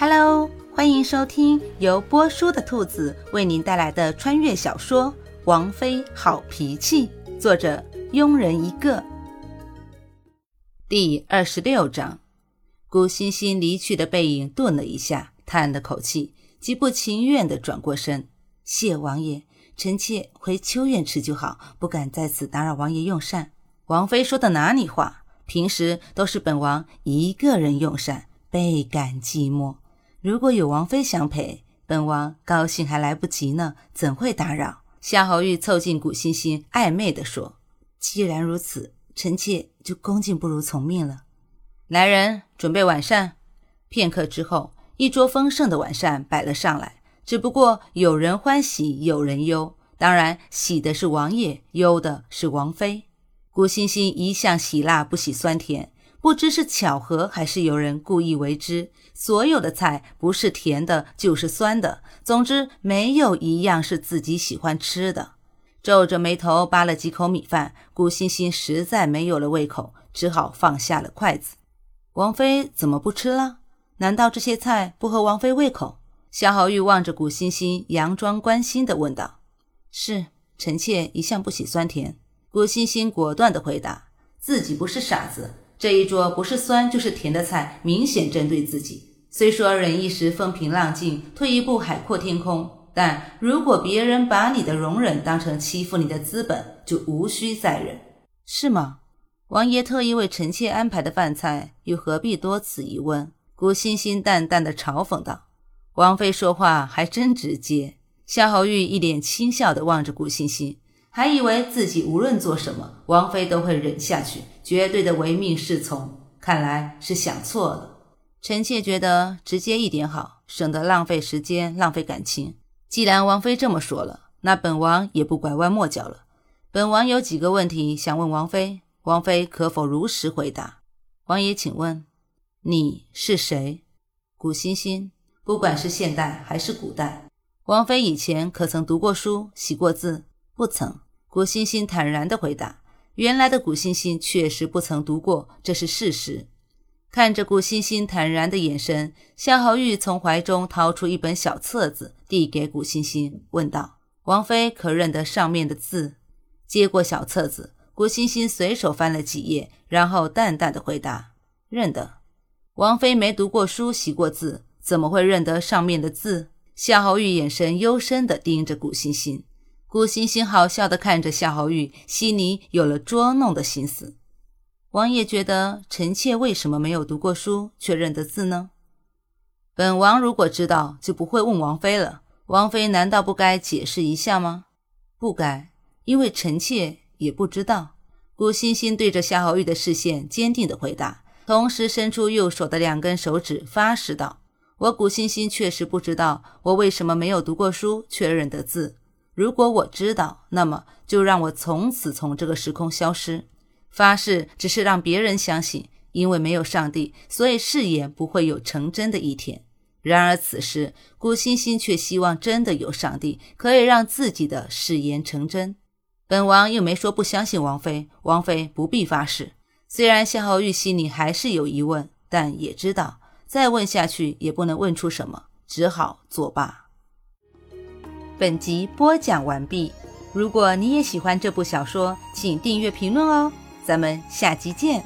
Hello，欢迎收听由波叔的兔子为您带来的穿越小说《王妃好脾气》，作者庸人一个。第二十六章，顾欣欣离去的背影顿了一下，叹了口气，极不情愿地转过身：“谢王爷，臣妾回秋院吃就好，不敢在此打扰王爷用膳。”王妃说的哪里话？平时都是本王一个人用膳，倍感寂寞。如果有王妃相陪，本王高兴还来不及呢，怎会打扰？夏侯玉凑近古欣欣，暧昧地说：“既然如此，臣妾就恭敬不如从命了。”来人，准备晚膳。片刻之后，一桌丰盛的晚膳摆了上来。只不过有人欢喜，有人忧。当然，喜的是王爷，忧的是王妃。古欣欣一向喜辣不喜酸甜。不知是巧合还是有人故意为之，所有的菜不是甜的，就是酸的，总之没有一样是自己喜欢吃的。皱着眉头扒了几口米饭，顾欣欣实在没有了胃口，只好放下了筷子。王妃怎么不吃了？难道这些菜不合王妃胃口？夏侯玉望着顾欣欣，佯装关心地问道：“是，臣妾一向不喜酸甜。”顾欣欣果断地回答：“自己不是傻子。”这一桌不是酸就是甜的菜，明显针对自己。虽说忍一时风平浪静，退一步海阔天空，但如果别人把你的容忍当成欺负你的资本，就无需再忍，是吗？王爷特意为臣妾安排的饭菜，又何必多此一问？顾欣欣淡淡的嘲讽道：“王妃说话还真直接。”夏侯玉一脸轻笑的望着顾欣欣。还以为自己无论做什么，王妃都会忍下去，绝对的唯命是从。看来是想错了。臣妾觉得直接一点好，省得浪费时间、浪费感情。既然王妃这么说了，那本王也不拐弯抹角了。本王有几个问题想问王妃，王妃可否如实回答？王爷，请问你是谁？古欣欣，不管是现代还是古代，王妃以前可曾读过书、习过字？不曾，古欣欣坦然地回答。原来的古欣欣确实不曾读过，这是事实。看着古欣欣坦然的眼神，夏侯玉从怀中掏出一本小册子，递给古欣欣，问道：“王妃可认得上面的字？”接过小册子，古欣欣随手翻了几页，然后淡淡的回答：“认得。”王妃没读过书，习过字，怎么会认得上面的字？夏侯玉眼神幽深地盯着古欣欣。顾欣欣好笑地看着夏侯玉，心里有了捉弄的心思。王爷觉得臣妾为什么没有读过书却认得字呢？本王如果知道，就不会问王妃了。王妃难道不该解释一下吗？不该，因为臣妾也不知道。顾欣欣对着夏侯玉的视线坚定地回答，同时伸出右手的两根手指，发誓道：“我顾欣欣确实不知道，我为什么没有读过书却认得字。”如果我知道，那么就让我从此从这个时空消失。发誓只是让别人相信，因为没有上帝，所以誓言不会有成真的一天。然而此时，古欣欣却希望真的有上帝，可以让自己的誓言成真。本王又没说不相信王妃，王妃不必发誓。虽然夏侯玉心里还是有疑问，但也知道再问下去也不能问出什么，只好作罢。本集播讲完毕。如果你也喜欢这部小说，请订阅、评论哦。咱们下集见。